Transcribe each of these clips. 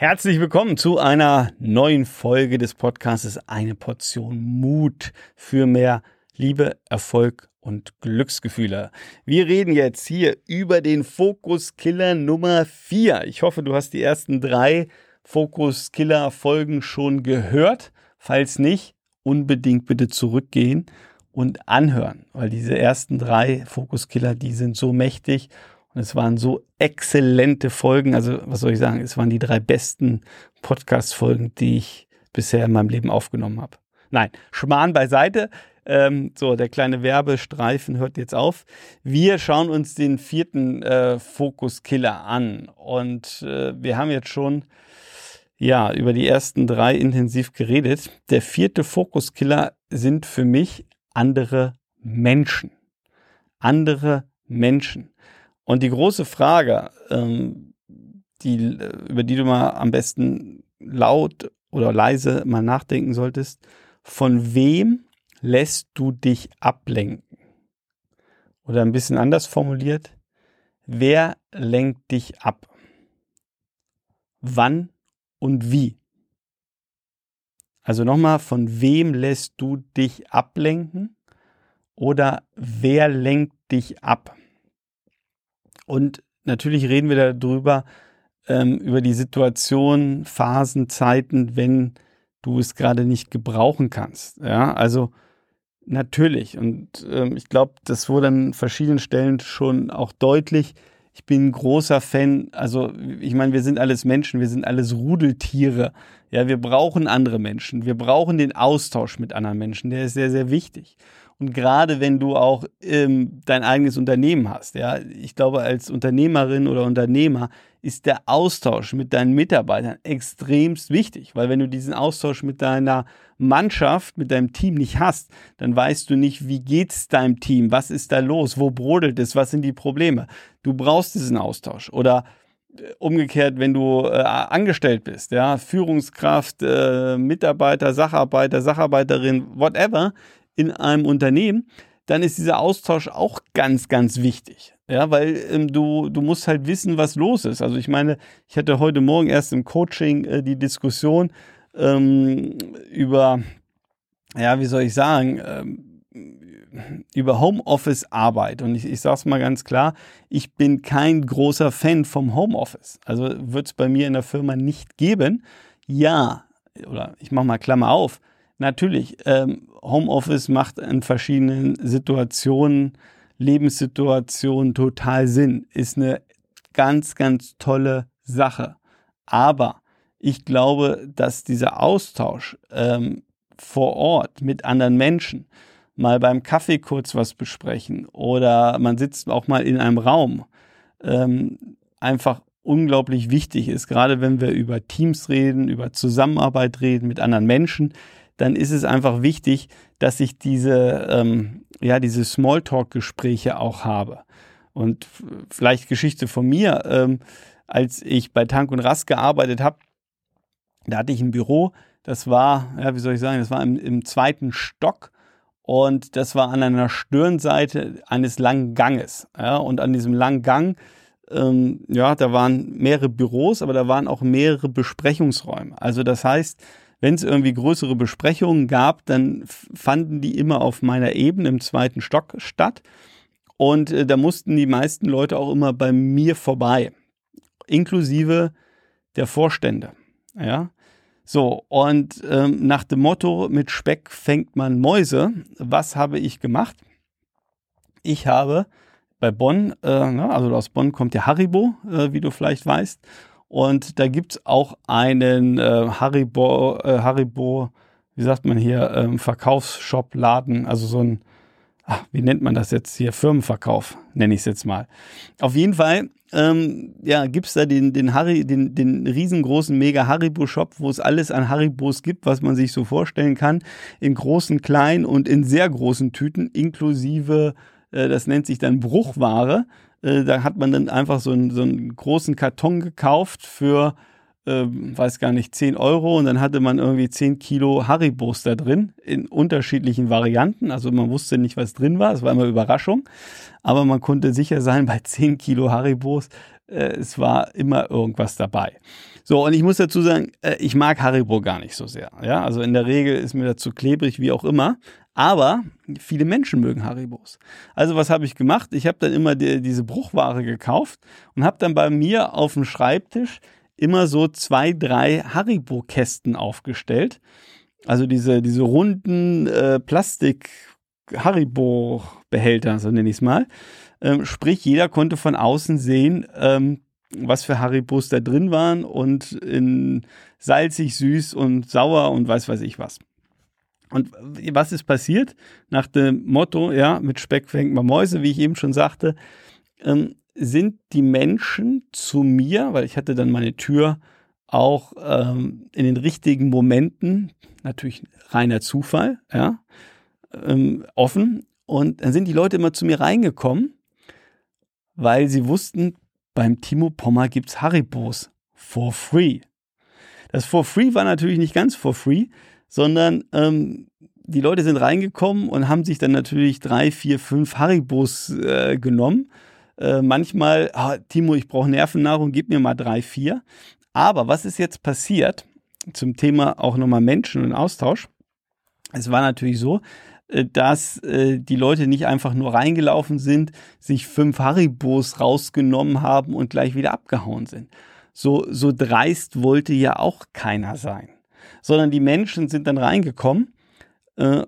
Herzlich willkommen zu einer neuen Folge des Podcasts Eine Portion Mut für mehr Liebe, Erfolg und Glücksgefühle. Wir reden jetzt hier über den Fokuskiller Nummer 4. Ich hoffe, du hast die ersten drei Fokuskiller-Folgen schon gehört. Falls nicht, unbedingt bitte zurückgehen und anhören, weil diese ersten drei Fokuskiller, die sind so mächtig und es waren so exzellente Folgen. Also, was soll ich sagen? Es waren die drei besten Podcast-Folgen, die ich bisher in meinem Leben aufgenommen habe. Nein, Schmarrn beiseite. Ähm, so, der kleine Werbestreifen hört jetzt auf. Wir schauen uns den vierten äh, Fokus-Killer an. Und äh, wir haben jetzt schon ja, über die ersten drei intensiv geredet. Der vierte Fokus-Killer sind für mich andere Menschen. Andere Menschen. Und die große Frage, ähm, die, über die du mal am besten laut oder leise mal nachdenken solltest, von wem lässt du dich ablenken? Oder ein bisschen anders formuliert, wer lenkt dich ab? Wann und wie? Also nochmal, von wem lässt du dich ablenken? Oder wer lenkt dich ab? Und natürlich reden wir darüber, ähm, über die Situation, Phasen, Zeiten, wenn du es gerade nicht gebrauchen kannst. Ja, also natürlich. Und ähm, ich glaube, das wurde an verschiedenen Stellen schon auch deutlich. Ich bin ein großer Fan, also ich meine, wir sind alles Menschen, wir sind alles Rudeltiere. Ja, wir brauchen andere Menschen, wir brauchen den Austausch mit anderen Menschen, der ist sehr, sehr wichtig. Und gerade wenn du auch ähm, dein eigenes Unternehmen hast, ja, ich glaube, als Unternehmerin oder Unternehmer ist der Austausch mit deinen Mitarbeitern extremst wichtig, weil wenn du diesen Austausch mit deiner Mannschaft, mit deinem Team nicht hast, dann weißt du nicht, wie geht's deinem Team, was ist da los, wo brodelt es, was sind die Probleme. Du brauchst diesen Austausch. Oder äh, umgekehrt, wenn du äh, angestellt bist, ja, Führungskraft, äh, Mitarbeiter, Sacharbeiter, Sacharbeiterin, whatever, in einem Unternehmen, dann ist dieser Austausch auch ganz, ganz wichtig. Ja, weil ähm, du, du musst halt wissen, was los ist. Also ich meine, ich hatte heute Morgen erst im Coaching äh, die Diskussion ähm, über, ja, wie soll ich sagen, ähm, über Homeoffice-Arbeit. Und ich, ich sage es mal ganz klar, ich bin kein großer Fan vom Homeoffice. Also wird es bei mir in der Firma nicht geben. Ja, oder ich mache mal Klammer auf, natürlich, ähm, Homeoffice macht in verschiedenen Situationen, Lebenssituationen total Sinn. Ist eine ganz, ganz tolle Sache. Aber ich glaube, dass dieser Austausch ähm, vor Ort mit anderen Menschen, mal beim Kaffee kurz was besprechen oder man sitzt auch mal in einem Raum, ähm, einfach unglaublich wichtig ist, gerade wenn wir über Teams reden, über Zusammenarbeit reden mit anderen Menschen, dann ist es einfach wichtig, dass ich diese, ähm, ja, diese Smalltalk-Gespräche auch habe. Und vielleicht Geschichte von mir, ähm, als ich bei Tank und Rast gearbeitet habe, da hatte ich ein Büro, das war, ja, wie soll ich sagen, das war im, im zweiten Stock und das war an einer Stirnseite eines langen Ganges. Ja, und an diesem langen Gang, ähm, ja, da waren mehrere Büros, aber da waren auch mehrere Besprechungsräume. Also das heißt, wenn es irgendwie größere Besprechungen gab, dann fanden die immer auf meiner Ebene im zweiten Stock statt. Und äh, da mussten die meisten Leute auch immer bei mir vorbei, inklusive der Vorstände. Ja. So, und ähm, nach dem Motto, mit Speck fängt man Mäuse, was habe ich gemacht? Ich habe bei Bonn, äh, ne, also aus Bonn kommt der Haribo, äh, wie du vielleicht weißt, und da gibt's auch einen äh, Haribo, äh, Haribo, wie sagt man hier, ähm, Verkaufsshop, Laden, also so ein, ach, wie nennt man das jetzt hier, Firmenverkauf, nenne ich es jetzt mal. Auf jeden Fall, ähm, ja, gibt's da den, den, Harry, den, den riesengroßen Mega Haribo-Shop, wo es alles an Haribos gibt, was man sich so vorstellen kann, in großen, kleinen und in sehr großen Tüten, inklusive, äh, das nennt sich dann Bruchware. Äh, da hat man dann einfach so einen, so einen großen Karton gekauft für äh, weiß gar nicht, 10 Euro und dann hatte man irgendwie 10 Kilo Haribos da drin in unterschiedlichen Varianten. Also man wusste nicht, was drin war. Es war immer Überraschung. Aber man konnte sicher sein, bei 10 Kilo Haribos, äh, es war immer irgendwas dabei. So, und ich muss dazu sagen, äh, ich mag Haribo gar nicht so sehr. Ja, also in der Regel ist mir dazu klebrig, wie auch immer. Aber viele Menschen mögen Haribos. Also was habe ich gemacht? Ich habe dann immer die, diese Bruchware gekauft und habe dann bei mir auf dem Schreibtisch immer so zwei, drei Haribo-Kästen aufgestellt. Also diese, diese runden äh, Plastik-Haribo-Behälter, so nenne ich es mal. Ähm, sprich, jeder konnte von außen sehen, ähm, was für Haribos da drin waren und in salzig, süß und sauer und weiß weiß ich was. Und was ist passiert? Nach dem Motto, ja, mit Speck fängt man Mäuse, wie ich eben schon sagte, ähm, sind die Menschen zu mir, weil ich hatte dann meine Tür auch ähm, in den richtigen Momenten, natürlich reiner Zufall, ja, ähm, offen. Und dann sind die Leute immer zu mir reingekommen, weil sie wussten, beim Timo Pommer gibt's Haribos for free. Das for free war natürlich nicht ganz for free, sondern ähm, die Leute sind reingekommen und haben sich dann natürlich drei, vier, fünf Haribos äh, genommen. Äh, manchmal, ah, Timo, ich brauche Nervennahrung, gib mir mal drei, vier. Aber was ist jetzt passiert zum Thema auch nochmal Menschen und Austausch? Es war natürlich so, äh, dass äh, die Leute nicht einfach nur reingelaufen sind, sich fünf Haribos rausgenommen haben und gleich wieder abgehauen sind. So, so dreist wollte ja auch keiner sein sondern die Menschen sind dann reingekommen äh,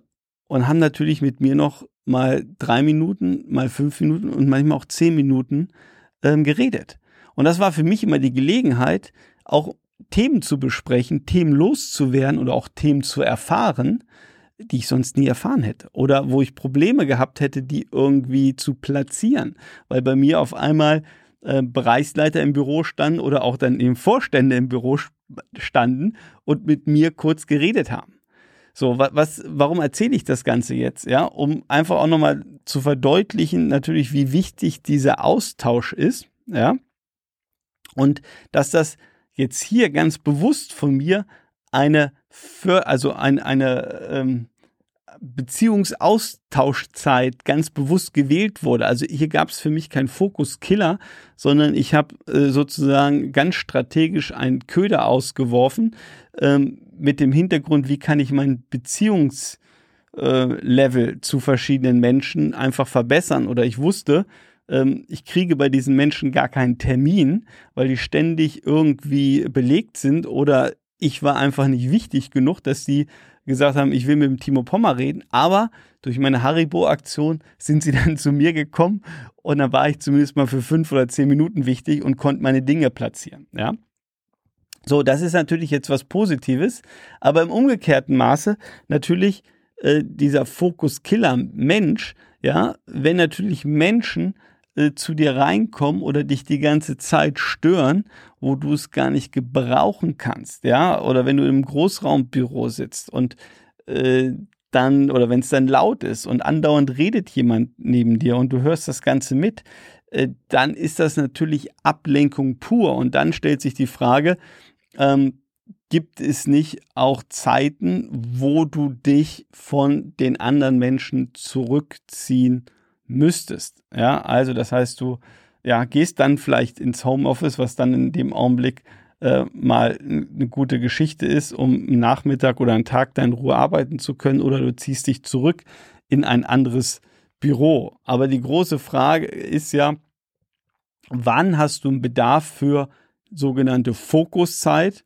und haben natürlich mit mir noch mal drei Minuten, mal fünf Minuten und manchmal auch zehn Minuten ähm, geredet. Und das war für mich immer die Gelegenheit, auch Themen zu besprechen, Themen loszuwerden oder auch Themen zu erfahren, die ich sonst nie erfahren hätte. Oder wo ich Probleme gehabt hätte, die irgendwie zu platzieren. Weil bei mir auf einmal äh, Bereichsleiter im Büro standen oder auch dann eben Vorstände im Büro standen und mit mir kurz geredet haben. So, was, warum erzähle ich das Ganze jetzt? Ja, um einfach auch nochmal zu verdeutlichen, natürlich, wie wichtig dieser Austausch ist, ja. Und dass das jetzt hier ganz bewusst von mir eine, für, also ein, eine, ähm, Beziehungsaustauschzeit ganz bewusst gewählt wurde. Also hier gab es für mich keinen Fokus-Killer, sondern ich habe äh, sozusagen ganz strategisch einen Köder ausgeworfen ähm, mit dem Hintergrund, wie kann ich mein Beziehungslevel äh, zu verschiedenen Menschen einfach verbessern. Oder ich wusste, ähm, ich kriege bei diesen Menschen gar keinen Termin, weil die ständig irgendwie belegt sind oder ich war einfach nicht wichtig genug, dass die gesagt haben, ich will mit dem Timo Pommer reden, aber durch meine Haribo-Aktion sind sie dann zu mir gekommen und dann war ich zumindest mal für fünf oder zehn Minuten wichtig und konnte meine Dinge platzieren, ja. So, das ist natürlich jetzt was Positives, aber im umgekehrten Maße natürlich äh, dieser Fokus-Killer-Mensch, ja, wenn natürlich Menschen äh, zu dir reinkommen oder dich die ganze Zeit stören, wo du es gar nicht gebrauchen kannst, ja, oder wenn du im Großraumbüro sitzt und äh, dann oder wenn es dann laut ist und andauernd redet jemand neben dir und du hörst das Ganze mit, äh, dann ist das natürlich Ablenkung pur. Und dann stellt sich die Frage, ähm, gibt es nicht auch Zeiten, wo du dich von den anderen Menschen zurückziehen müsstest. Ja, also das heißt, du ja, gehst dann vielleicht ins Homeoffice, was dann in dem Augenblick äh, mal eine gute Geschichte ist, um einen Nachmittag oder einen Tag da in Ruhe arbeiten zu können, oder du ziehst dich zurück in ein anderes Büro. Aber die große Frage ist ja, wann hast du einen Bedarf für sogenannte Fokuszeit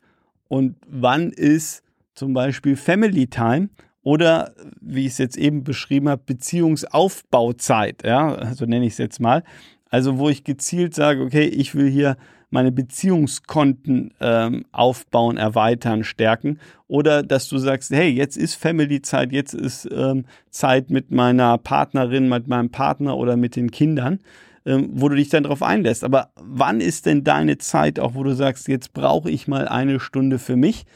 und wann ist zum Beispiel Family Time oder, wie ich es jetzt eben beschrieben habe, Beziehungsaufbauzeit, ja, so nenne ich es jetzt mal. Also, wo ich gezielt sage, okay, ich will hier meine Beziehungskonten ähm, aufbauen, erweitern, stärken. Oder dass du sagst, hey, jetzt ist Family-Zeit, jetzt ist ähm, Zeit mit meiner Partnerin, mit meinem Partner oder mit den Kindern, ähm, wo du dich dann darauf einlässt. Aber wann ist denn deine Zeit auch, wo du sagst, jetzt brauche ich mal eine Stunde für mich?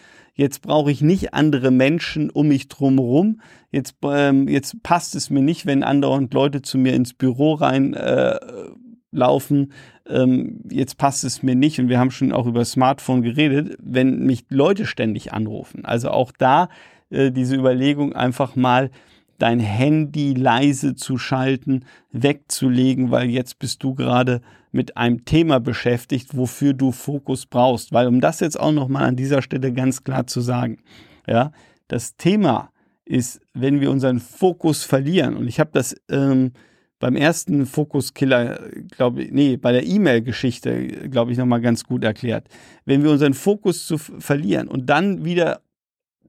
Jetzt brauche ich nicht andere Menschen um mich drumherum. Jetzt, ähm, jetzt passt es mir nicht, wenn andauernd Leute zu mir ins Büro rein äh, ähm, jetzt passt es mir nicht und wir haben schon auch über Smartphone geredet, wenn mich Leute ständig anrufen. Also auch da äh, diese Überlegung einfach mal dein Handy leise zu schalten, wegzulegen, weil jetzt bist du gerade mit einem Thema beschäftigt, wofür du Fokus brauchst. Weil um das jetzt auch nochmal an dieser Stelle ganz klar zu sagen, ja, das Thema ist, wenn wir unseren Fokus verlieren, und ich habe das ähm, beim ersten Fokuskiller, glaube ich, nee, bei der E-Mail-Geschichte, glaube ich, nochmal ganz gut erklärt. Wenn wir unseren Fokus zu verlieren und dann wieder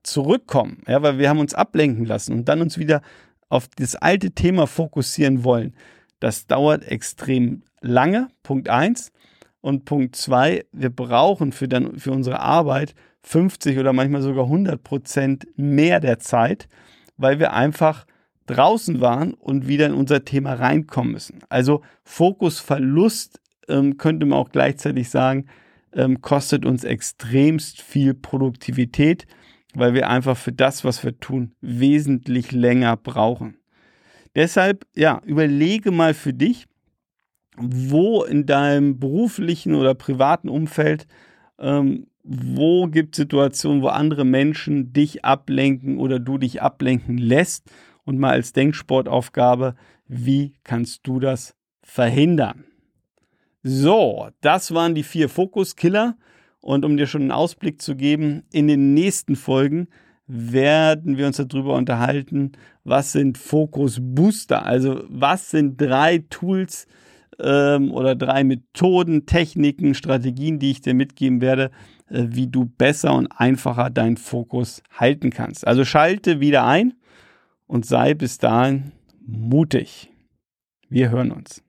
zurückkommen, ja, weil wir haben uns ablenken lassen und dann uns wieder auf das alte Thema fokussieren wollen, das dauert extrem lange, Punkt eins. Und Punkt zwei, wir brauchen für, dann, für unsere Arbeit 50 oder manchmal sogar 100 Prozent mehr der Zeit, weil wir einfach draußen waren und wieder in unser Thema reinkommen müssen. Also Fokusverlust ähm, könnte man auch gleichzeitig sagen, ähm, kostet uns extremst viel Produktivität, weil wir einfach für das, was wir tun, wesentlich länger brauchen. Deshalb, ja, überlege mal für dich, wo in deinem beruflichen oder privaten Umfeld, ähm, wo gibt es Situationen, wo andere Menschen dich ablenken oder du dich ablenken lässt und mal als Denksportaufgabe, wie kannst du das verhindern? So, das waren die vier Fokuskiller. Und um dir schon einen Ausblick zu geben, in den nächsten Folgen werden wir uns darüber unterhalten, was sind Fokus Booster, also was sind drei Tools ähm, oder drei Methoden, Techniken, Strategien, die ich dir mitgeben werde, äh, wie du besser und einfacher deinen Fokus halten kannst. Also schalte wieder ein und sei bis dahin mutig. Wir hören uns.